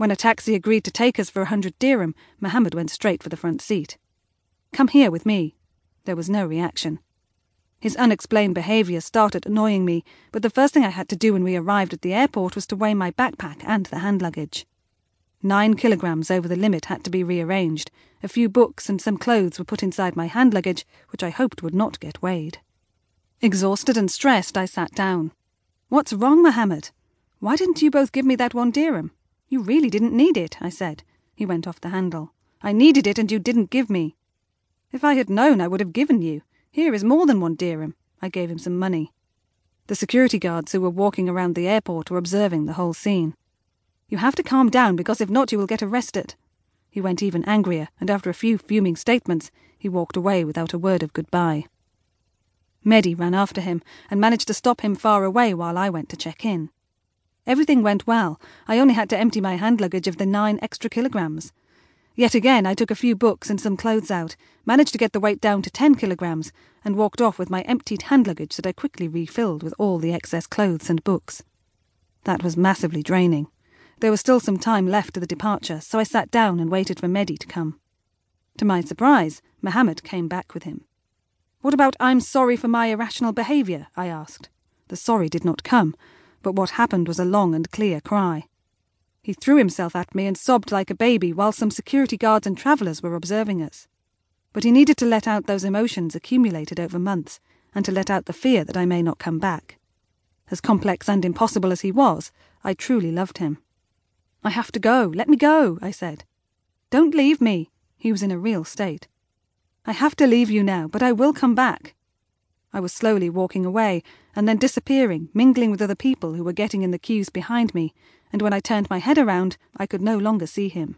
When a taxi agreed to take us for a hundred dirham, Mohammed went straight for the front seat. Come here with me. There was no reaction. His unexplained behaviour started annoying me, but the first thing I had to do when we arrived at the airport was to weigh my backpack and the hand luggage. Nine kilograms over the limit had to be rearranged. A few books and some clothes were put inside my hand luggage, which I hoped would not get weighed. Exhausted and stressed, I sat down. What's wrong, Mohammed? Why didn't you both give me that one dirham? You really didn't need it, I said. He went off the handle. I needed it and you didn't give me. If I had known, I would have given you. Here is more than one dirham. I gave him some money. The security guards who were walking around the airport were observing the whole scene. You have to calm down because if not, you will get arrested. He went even angrier, and after a few fuming statements, he walked away without a word of goodbye. Mehdi ran after him and managed to stop him far away while I went to check in. Everything went well. I only had to empty my hand luggage of the nine extra kilograms. Yet again, I took a few books and some clothes out, managed to get the weight down to 10 kilograms, and walked off with my emptied hand luggage that I quickly refilled with all the excess clothes and books. That was massively draining. There was still some time left to the departure, so I sat down and waited for Mehdi to come. To my surprise, Mohammed came back with him. What about I'm sorry for my irrational behaviour? I asked. The sorry did not come, but what happened was a long and clear cry. He threw himself at me and sobbed like a baby while some security guards and travellers were observing us. But he needed to let out those emotions accumulated over months, and to let out the fear that I may not come back. As complex and impossible as he was, I truly loved him. I have to go. Let me go, I said. Don't leave me. He was in a real state. I have to leave you now, but I will come back. I was slowly walking away, and then disappearing, mingling with other people who were getting in the queues behind me, and when I turned my head around, I could no longer see him.